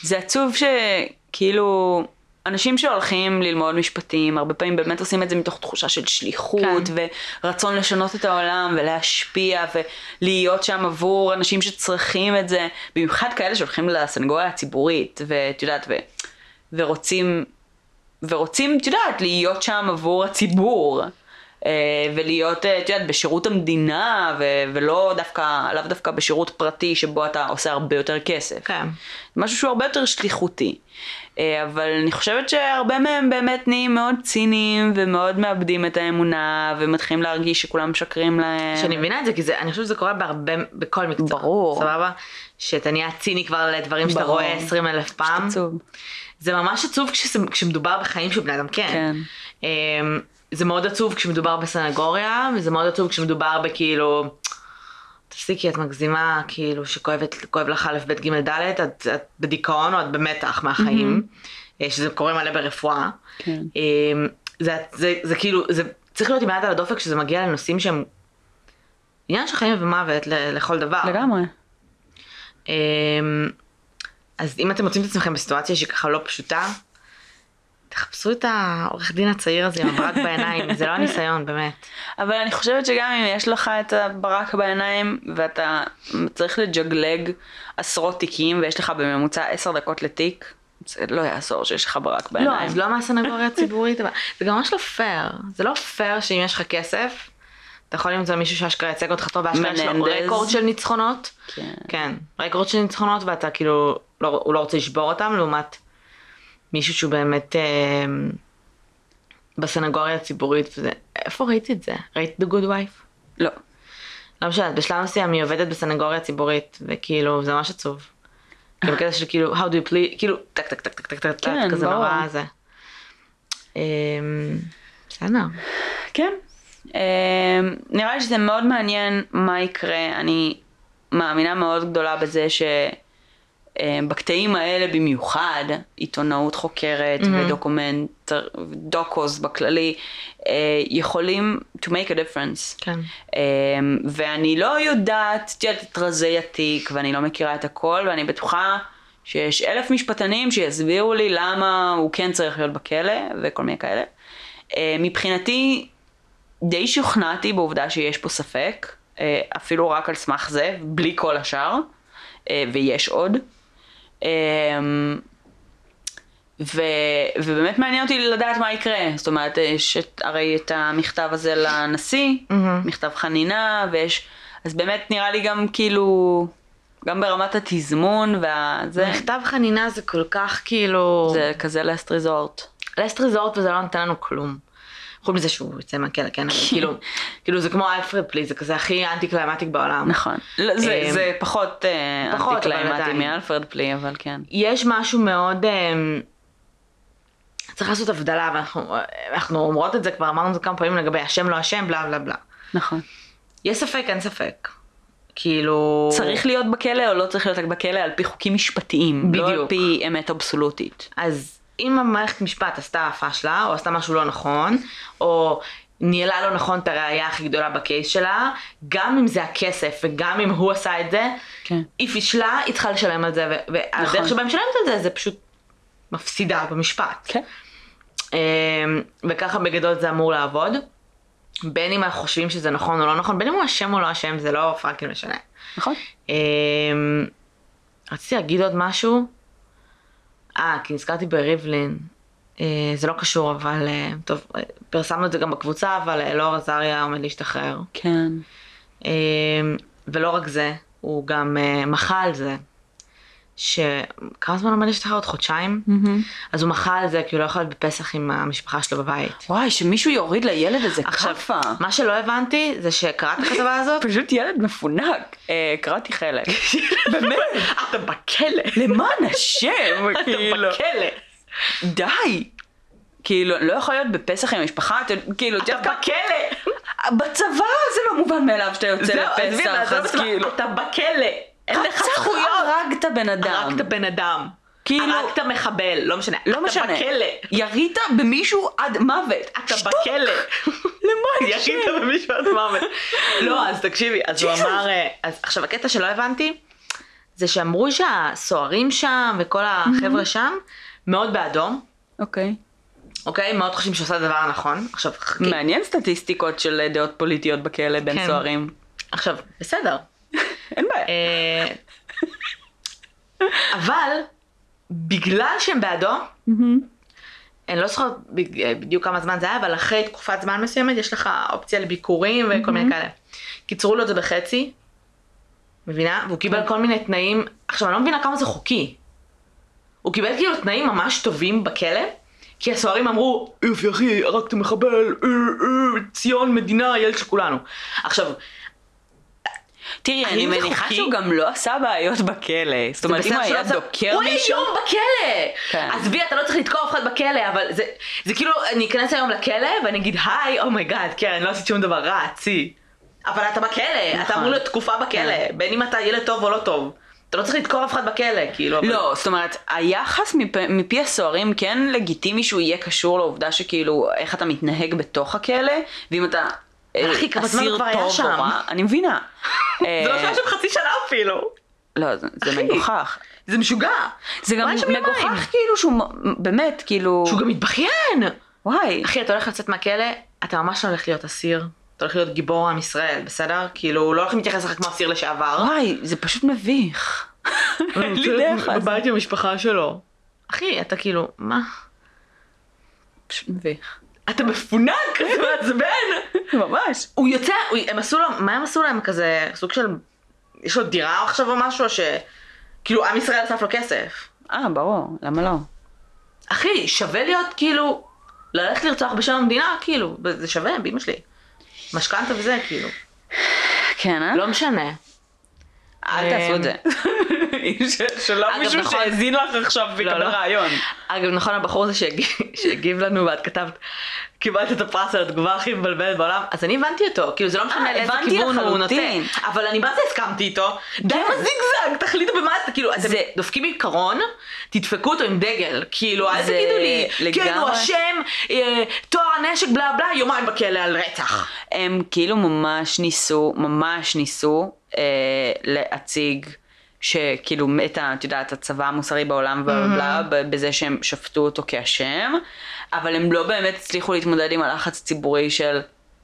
זה עצוב שכאילו אנשים שהולכים ללמוד משפטים, הרבה פעמים באמת עושים את זה מתוך תחושה של שליחות, כן. ורצון לשנות את העולם ולהשפיע ולהיות שם עבור אנשים שצריכים את זה, במיוחד כאלה שהולכים לסנגוריה הציבורית, ואת יודעת, ו, ורוצים, ורוצים, את יודעת, להיות שם עבור הציבור. אה, ולהיות, אה, את יודעת, בשירות המדינה, ו- ולא דווקא, לאו דווקא בשירות פרטי שבו אתה עושה הרבה יותר כסף. כן. משהו שהוא הרבה יותר שליחותי. אה, אבל אני חושבת שהרבה מהם באמת נהיים מאוד ציניים ומאוד מאבדים את האמונה ומתחילים להרגיש שכולם משקרים להם. שאני מבינה את זה, כי זה, אני חושבת שזה קורה בהרבה, בכל מקצוע. ברור. סבבה? שאתה נהיה ציני כבר לדברים שאתה. רואה 20 אלף פעם. עצוב. זה ממש עצוב כשזה- כשמדובר בחיים של בני אדם, כן. כן. אמ, זה מאוד עצוב כשמדובר בסנגוריה, וזה מאוד עצוב כשמדובר בכאילו, תפסיקי, את מגזימה, כאילו, שכואבת, כואב לך א', ב', ג', ד', את, את בדיכאון או את במתח מהחיים, אה, שזה קורה מלא ברפואה. כן. אמ, זה, זה, זה כאילו, זה צריך להיות עם יד על הדופק כשזה מגיע לנושאים שהם עניין של חיים ומוות ל- לכל דבר. לגמרי. אמ, אז אם אתם מוצאים את עצמכם בסיטואציה שהיא ככה לא פשוטה, תחפשו את העורך דין הצעיר הזה עם הברק בעיניים, זה לא הניסיון, באמת. אבל אני חושבת שגם אם יש לך את הברק בעיניים ואתה צריך לג'גלג עשרות תיקים ויש לך בממוצע עשר דקות לתיק, זה לא יעזור שיש לך ברק לא, בעיניים. אז לא מהסנגוריה הציבורית, אבל זה גם ממש לא פייר. זה לא פייר שאם יש לך כסף, אתה יכול למצוא מישהו שאשכרה ייצג אותך טוב, ואשכרה יש לו. רקורד של ניצחונות. כן. כן, רקורד של ניצחונות, ואתה כאילו, לא, הוא לא רוצה לשבור אותם, לעומת מישהו שהוא באמת אה, בסנגוריה הציבורית, וזה, איפה ראיתי את זה? ראית The Good Wife? לא. לא משנה, בשלב מסוים היא עובדת בסנגוריה ציבורית, וכאילו, זה ממש עצוב. כאילו בקטע של כאילו, how do you play, כאילו, טק טק טק טק טק טק, כן, כזה. נורא זה. אמ, בסדר. כן. אמ, נראה לי שזה מאוד מעניין מה יקרה. אני מאמינה מאוד גדולה בזה שבקטעים האלה במיוחד, עיתונאות חוקרת ודוקומנט, דוקוס בכללי, אה, יכולים to make a difference. כן. אמ, ואני לא יודעת, את יודעת, את רזי התיק, ואני לא מכירה את הכל, ואני בטוחה שיש אלף משפטנים שיסבירו לי למה הוא כן צריך להיות בכלא, וכל מיני כאלה. אה, מבחינתי, די שוכנעתי בעובדה שיש פה ספק, אה, אפילו רק על סמך זה, בלי כל השאר, אה, ויש עוד. אמ, ו, ובאמת מעניין אותי לדעת מה יקרה, זאת אומרת, יש את, הרי את המכתב הזה לנשיא, מהמם. מכתב חנינה, ויש, אז באמת נראה לי גם כאילו, גם ברמת התזמון והזה, מכתב חנינה זה כל כך כאילו... זה כזה last resort. Last resort וזה לא נותן לנו כלום. חוץ מזה שהוא יוצא מהכלא, כן, אבל כאילו, כאילו זה כמו אלפרד פלי, זה כזה הכי anti-climactic בעולם. נכון. לא, זה, אמ, זה פחות, אה, פחות, anti-climactic. מאלפרד פלי, אבל כן. יש משהו מאוד, אמ, צריך לעשות הבדלה, ואנחנו אנחנו אומרות את זה, כבר אמרנו את זה כמה פעמים לגבי אשם לא אשם, בלה בלה בלה. נכון. יש ספק, אין ספק. כאילו... צריך להיות בכלא או לא צריך להיות בכלא על פי חוקים משפטיים, לא על בדיוק. פי אמת אבסולוטית. אז אם המערכת משפט עשתה פשלה, או עשתה משהו לא נכון, או ניהלה לא נכון את הראייה הכי גדולה בקייס שלה, גם אם זה הכסף וגם אם הוא עשה את זה, כן. היא פישלה, היא צריכה לשלם על זה, והדרך נכון. שבה היא משלמת על זה, זה פשוט מפסידה במשפט. כן. אמ, וככה בגדול זה אמור לעבוד. בין אם אנחנו חושבים שזה נכון או לא נכון, בין אם הוא אשם או לא אשם, זה לא fucking משנה. נכון. אמ, רציתי להגיד עוד משהו. אה, כי נזכרתי בריבלין. אה, זה לא קשור, אבל אה, טוב, אה, פרסמנו את זה גם בקבוצה, אבל אלאור עזריה עומד להשתחרר. כן. ולא רק זה, הוא גם מחה על זה. שכמה זמן עומד להשתחרר? עוד חודשיים? אז הוא מחה על זה כי הוא לא יכול להיות בפסח עם המשפחה שלו בבית. וואי, שמישהו יוריד לילד עכשיו, כאפה. מה שלא הבנתי זה שקראת את הכתבה הזאת, פשוט ילד מפונק. אה, קראתי חלק. באמת. אתה בכלא. למען השם, אתה כאילו. בכלא. די. כאילו, לא יכול להיות בפסח עם המשפחה, אתה- כאילו, את אתה יודעת כמה- בכלא. בצבא זה לא מובן מאליו שאתה יוצא לפסח, אז אתה כאילו... אתה בכלא, אין לך זכויות. הרגת בן אדם. הרגת בן אדם. כאילו- הרגת מחבל, לא משנה. לא משנה. אתה בכלא. ירית במישהו עד מוות. אתה שתוק. בכלא. למה ירית במישהו עד מוות. לא, אז תקשיבי, אז הוא. אמר, אה, אז עכשיו הקטע שלא הבנתי, זה שאמרו שהסוהרים שם וכל החבר'ה שם מאוד בעדו, אוקיי. אוקיי? מאוד חושבים שעושה דבר נכון. עכשיו, חכי. מעניין סטטיסטיקות של דעות פוליטיות בכלא בין כן. סוהרים. עכשיו, בסדר. אה, אבל, בגלל שהם בעדו, אני לא זוכרת בג- בדיוק כמה זמן זה היה, אבל אחרי תקופת זמן מסוימת יש לך אופציה לביקורים וכל מיני כאלה. קיצרו לו את זה בחצי, מבינה? והוא קיבל כל מיני תנאים, עכשיו אני לא מבינה כמה זה חוקי. הוא קיבל כאילו תנאים ממש טובים בכלא, כי הסוהרים אמרו, יופי אחי, הרגת מחבל, אה, אה, ציון, מדינה, ילד של כולנו. עכשיו, תראי, אני מניחה חוקי? שהוא גם לא עשה בעיות בכלא. זאת אומרת, אם הוא היה עשה- דוקר הוא מישהו... היום בכלא! כן. עזבי, אתה לא צריך לתקוע אף אחד בכלא, אבל זה, זה כאילו, אני אכנס היום לכלא ואני אגיד, היי, oh my god, קרן, לא עשית שום דבר רע, צי. אבל אתה בכלא, אתה נכון. אמור להיות תקופה בכלא, כן. בין אם אתה ילד טוב או לא טוב. אתה לא צריך לתקוע אף אחד בכלא, כאילו. אבל- לא, זאת אומרת, היחס מפ... מפי הסוהרים כן לגיטימי שהוא יהיה קשור לעובדה שכאילו, איך אתה מתנהג בתוך הכלא, ואם אתה אחי, כמה זמן הוא כבר היה שם? אני מבינה. זה לא אה, שהיה שם חצי שנה אפילו. לא, זה. מגוחך. זה משוגע. זה גם. מגוחך כאילו שהוא באמת, כאילו... שהוא גם מתבכיין. וואי. אחי, אתה הולך לצאת מהכלא, אתה ממש לא הולך להיות אסיר. אתה הולך להיות גיבור עם ישראל, בסדר? כאילו, לא הולכים להתייחס לך כמו אסיר לשעבר. וואי, זה פשוט מביך. אין לי דרך לעשות. בבית עם המשפחה שלו. אחי, אתה כאילו, מה? פשוט מביך. אתה מפונק, זה מעצבן. ממש. הוא יוצא, הוא- הם עשו לו, מה הם עשו להם כזה, סוג של, יש לו דירה עכשיו או משהו, ש... כאילו, עם ישראל אסף לו כסף. אה, ברור, למה לא? אחי, שווה להיות כאילו, ללכת לרצוח בשם המדינה, כאילו, זה שווה, באמא שלי. משכנתה וזה, כאילו. כן, אה? לא משנה. אל תעשו את זה. שלא אגב, מישהו נכון. שהאזין לך עכשיו לא, ויקבל לא. רעיון. אגב, נכון, הבחור הזה שהגיב, שהגיב לנו ואת כתבת, קיבלת את הפרס על התגובה הכי מבלבלת בעולם, אז אני הבנתי אותו, כאילו זה לא משנה אה, לאיזה כיוון הוא לחלוטין. אבל אני מה זה הסכמתי איתו, די עם כן. הזיגזג, תחליטו במה זה, כאילו, אתם דופקים עיקרון, תדפקו אותו עם דגל, כאילו, אל תגידו לי, כן, הוא. אשם, אה, טוהר הנשק, בלה בלה, יומיים בכלא על רצח. הם כאילו ממש ניסו, ממש ניסו אה, להציג שכאילו את. את יודעת, הצבא המוסרי בעולם ובלה, ב- בזה שהם שפטו אותו כאשם, אבל הם לא באמת הצליחו להתמודד עם הלחץ הציבורי של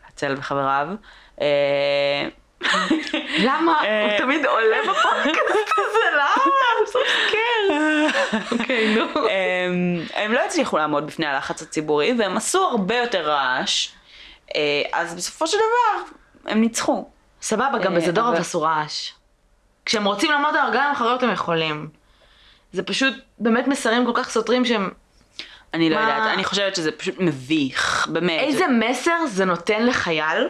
הצל וחבריו. אה, למה? אה. הוא תמיד עולה בפודקאסט הזה, למה? So scared. אוקיי, נו. הם, הם לא הצליחו לעמוד בפני הלחץ הציבורי והם עשו הרבה יותר רעש, אה, אז בסופו של דבר הם ניצחו. סבבה, גם אבל עשו רעש. כשהם רוצים לעמוד על הרגליים האחוריות הם יכולים. זה פשוט באמת מסרים כל כך סותרים שהם... אני לא מה- יודעת, אני חושבת שזה פשוט מביך, באמת. איזה מסר זה נותן לחייל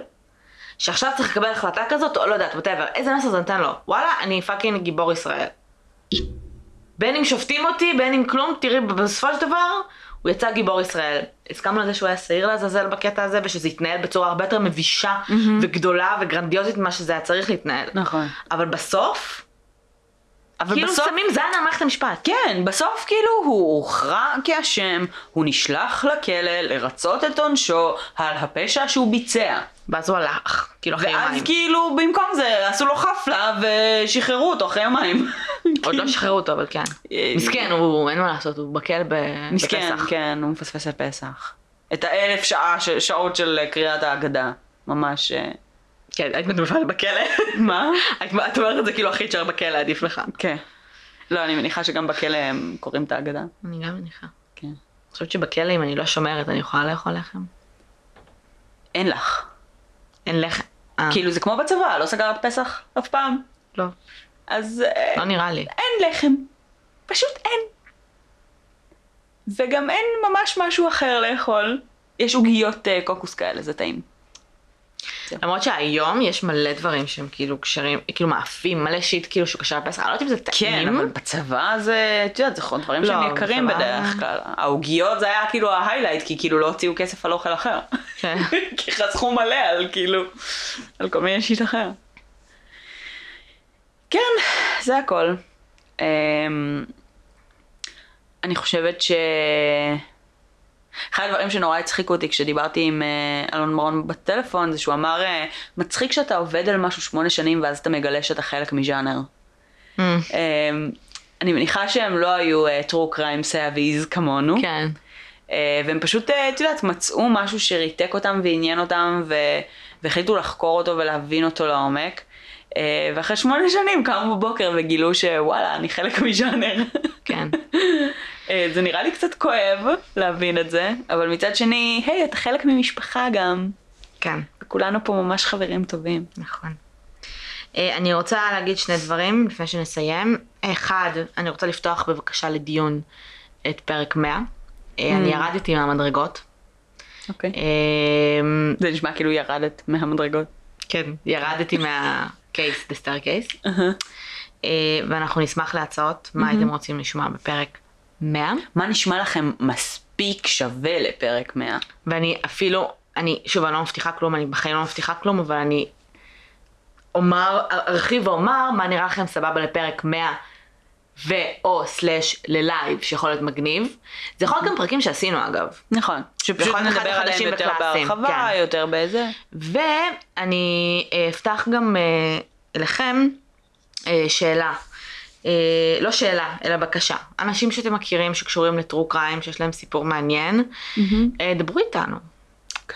שעכשיו צריך לקבל החלטה כזאת, או לא יודעת, whatever, איזה מסר זה נותן לו? וואלה, אני fucking גיבור ישראל. בין אם שופטים אותי, בין אם כלום, תראי, בסופו של דבר, הוא יצא גיבור ישראל. הסכמנו לזה שהוא היה שעיר לעזאזל בקטע הזה, ושזה התנהל בצורה הרבה יותר מבישה וגדולה וגרנדיוזית ממה שזה היה צריך להתנהל. נכון. אבל בסוף, אבל כאילו בסוף, שמים זין על מערכת המשפט. כן, בסוף כאילו הוא הוכרע כאשם, הוא נשלח לכלא לרצות את עונשו על הפשע שהוא ביצע. ואז הוא הלך, כאילו אחרי ואז יומיים. כאילו במקום זה עשו לו חפלה ושחררו אותו אחרי יומיים. עוד לא שחררו אותו, אבל כן. אה, מסכן, הוא, אין מה לעשות, הוא בכלא ב- מסכן, בפסח. כן, הוא מפספס את פסח. את האלף שעה, שעות של קריאת ההגדה. ממש... אה, כן, היית מדברת בכלא. מה? את אומרת את זה כאילו הכי תשאר בכלא, עדיף לך. כן. לא, אני מניחה שגם בכלא הם קוראים את ההגדה. אני גם מניחה. כן. אני חושבת שבכלא, אם אני לא שומרת, אני יכולה לאכול לחם? אין לך. אין לחם. אה, כאילו זה כמו בצבא, לא סגרת פסח אף פעם. לא. אז אה, לא נראה לי. אין לחם. פשוט אין. וגם אין ממש משהו אחר לאכול. יש עוגיות אה, קוקוס כאלה, זה טעים. למרות שהיום יש מלא דברים שהם כאילו קשרים, כאילו מאפים, מלא שיט כאילו שהוא קשר לפסח, אני לא יודעת אם זה טעים. כן, אבל בצבא זה, את יודעת, זה דברים שהם לא, יקרים בצבא- בדרך כלל. העוגיות זה היה כאילו ההיילייט, כי כאילו לא הוציאו כסף על אוכל אחר. כן. כי חסכו מלא על כאילו, על כל מיני שיט אחר. כן, זה הכל. אמ, אני חושבת ש... אחד הדברים שנורא הצחיקו אותי כשדיברתי עם אה, אלון מרון בטלפון זה שהוא אמר אה, מצחיק שאתה עובד על משהו שמונה שנים ואז אתה מגלה שאתה חלק מז'אנר. Mm, אמ, אני מניחה שהם לא היו true crime savvies כמונו. כן. אה, והם פשוט, אה, את יודעת, מצאו משהו שריתק אותם ועניין אותם, ו... והחליטו לחקור אותו ולהבין אותו לעומק. אה, ואחרי שמונה שנים קמו בבוקר וגילו שוואלה, אני חלק מז'אנר. כן. אה, זה נראה לי קצת כואב להבין את זה, אבל מצד שני, היי, אתה חלק ממשפחה גם. כן. וכולנו פה ממש חברים טובים. נכון. אה, אני רוצה להגיד שני דברים לפני שנסיים. אחד, אני רוצה לפתוח בבקשה לדיון את פרק 100. אה, אני ירדתי מהמדרגות. אוקיי. אה, זה נשמע כאילו ירדת מהמדרגות. כן, ירדתי מהקייס, the star case. אה, ואנחנו נשמח להצעות, מה הייתם רוצים לשמוע בפרק 100. מה נשמע לכם מספיק שווה לפרק 100? ואני אפילו, אני, שוב, אני לא מבטיחה כלום, אני בחיים לא מבטיחה כלום, אבל אני אומר, ארחיב ואומר מה נראה לכם סבבה לפרק 100 ו/או סלאש ללייב, שיכול להיות מגניב. זה יכול להיות גם פרקים שעשינו אגב. נכון. שפשוט נדבר עליהם יותר בקלאסים, בהרחבה, כן. יותר בזה. ואני אה, אפתח גם אה, אליכם אה, שאלה. אה, לא שאלה, אלא בקשה. אנשים שאתם מכירים שקשורים לטרו קריים, שיש להם סיפור מעניין, אה, דברו איתנו.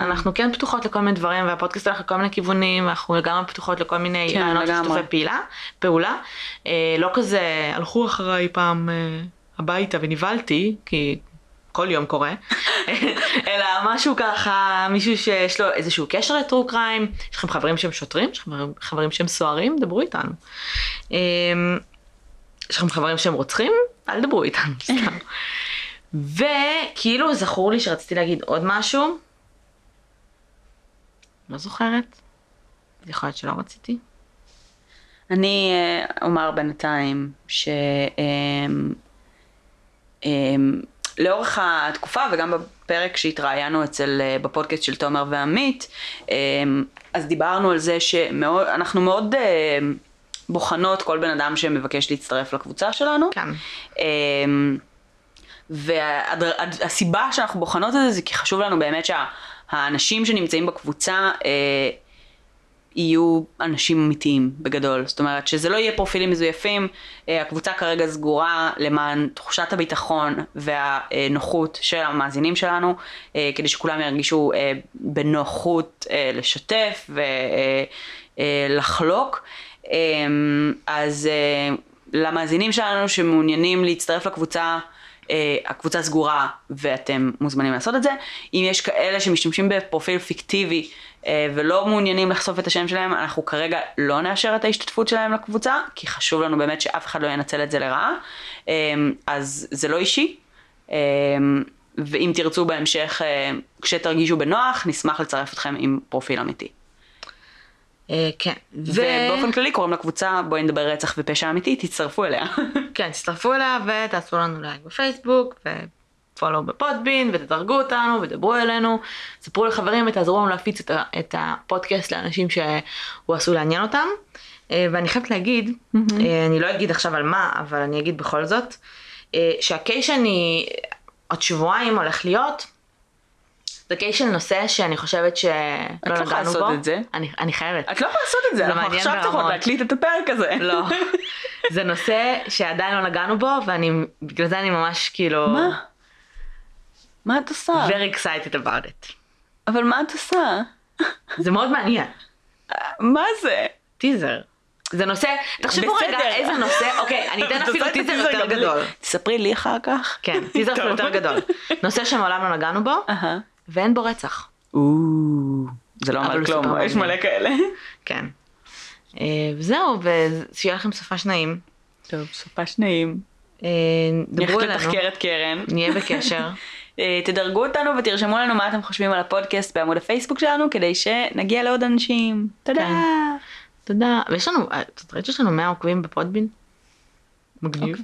אנחנו כן פתוחות לכל מיני דברים, והפודקאסט הולך לכל מיני כיוונים, ואנחנו לגמרי פתוחות לכל מיני כן, רעיונות. ושיתופי פעילה, פעולה. אה, לא כזה, הלכו אחריי פעם אה, הביתה ונבהלתי, כי כל יום קורה, אלא משהו ככה, מישהו שיש לו איזשהו קשר לטרו קריים, יש לכם חברים שהם שוטרים, יש לכם חברים- שהם סוהרים, דברו איתנו. אה, יש לכם חברים שהם רוצחים? אל תדברו איתנו, סתם. וכאילו זכור לי שרציתי להגיד עוד משהו, לא זוכרת, יכול להיות שלא רציתי. אני אה, אומר בינתיים ש... אמ, אמ, התקופה וגם בפרק שהתראיינו אצל, אה, בפודקאסט של תומר ועמית, אמ, אז דיברנו על זה שאנחנו מאוד אה, בוחנות כל בן אדם שמבקש להצטרף לקבוצה שלנו. כן. והסיבה שאנחנו בוחנות את זה זה כי חשוב לנו באמת שהאנשים שנמצאים בקבוצה אה, יהיו אנשים אמיתיים בגדול. זאת אומרת שזה לא יהיה פרופילים מזויפים, אה, הקבוצה כרגע סגורה למען תחושת הביטחון והנוחות של המאזינים שלנו, אה, כדי שכולם ירגישו אה, בנוחות אה, לשתף ולחלוק. אז אה, למאזינים שלנו שמעוניינים להצטרף לקבוצה, אה, הקבוצה סגורה ואתם מוזמנים לעשות את זה. אם יש כאלה שמשתמשים בפרופיל פיקטיבי אה, ולא מעוניינים לחשוף את השם שלהם, אנחנו כרגע לא נאשר את ההשתתפות שלהם לקבוצה, כי חשוב לנו באמת שאף אחד לא ינצל את זה לרעה. אה, אז זה לא אישי. אה, ואם תרצו בהמשך, אה, כשתרגישו בנוח, נשמח לצרף אתכם עם פרופיל אמיתי. אה, כן. ובאופן כללי קוראים לקבוצה בואי נדבר רצח ופשע אמיתי, תצטרפו אליה. כן, תצטרפו אליה ותעשו לנו לייק בפייסבוק, ופולו בפודבין, ותדרגו אותנו, ודברו אלינו, ספרו לחברים ותעזרו לנו להפיץ את, הפודקאסט לאנשים שהוא עשוי לעניין אותם. אה, ואני חייבת להגיד, אה, אני לא אגיד עכשיו על מה, אבל אני אגיד בכל זאת, שהקייס שאני עוד שבועיים הולך להיות, זה קייס של נושא שאני חושבת שלא לא יכולה נגענו לעשות בו. את זה. אני, אני חייבת. את לא יכולה לעשות את זה, אנחנו עכשיו צריכות. להקליט את הפרק הזה. לא. זה נושא שעדיין לא נגענו בו, ואני, בגלל זה אני ממש כאילו... מה? מה את עושה? very excited about it. אבל מה את עושה? זה מאוד מעניין. מה זה? טיזר. זה נושא, תחשבו רגע. איזה נושא, אוקיי, אני אתן את אפילו את טיזר יותר. גדול. תספרי לי אחר כך. כן, טיזר. יותר גדול. נושא שמעולם לא נגענו בו. ואין בו רצח. זה לא אומר כלום, יש. מלא כאלה. כן. אה, וזהו, ושיהיה לכם סופש נעים. טוב, סופש נעים. אה, דברו אלינו, לתחקר את קרן. נהיה בקשר. אה, תדרגו אותנו ותרשמו לנו מה אתם חושבים על הפודקאסט בעמוד הפייסבוק שלנו, כדי שנגיע לעוד אנשים. תודה. כן. תודה. ויש לנו, את ראית שיש לנו 100 עוקבים בפודבין? מגניב.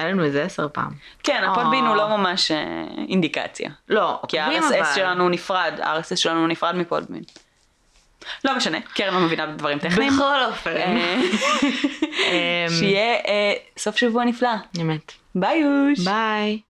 היה לנו איזה עשר פעם. כן, הפודבין הוא. לא ממש אה, אינדיקציה. לא, כי ה-RSS. שלנו נפרד, ה-RSS שלנו נפרד מפודבין. לא משנה, קרן לא מבינה בדברים טכניים. בכל אופן. אה, אמ, שיהיה אה, סוף שבוע נפלא. אמת. ביי יוש. ביי.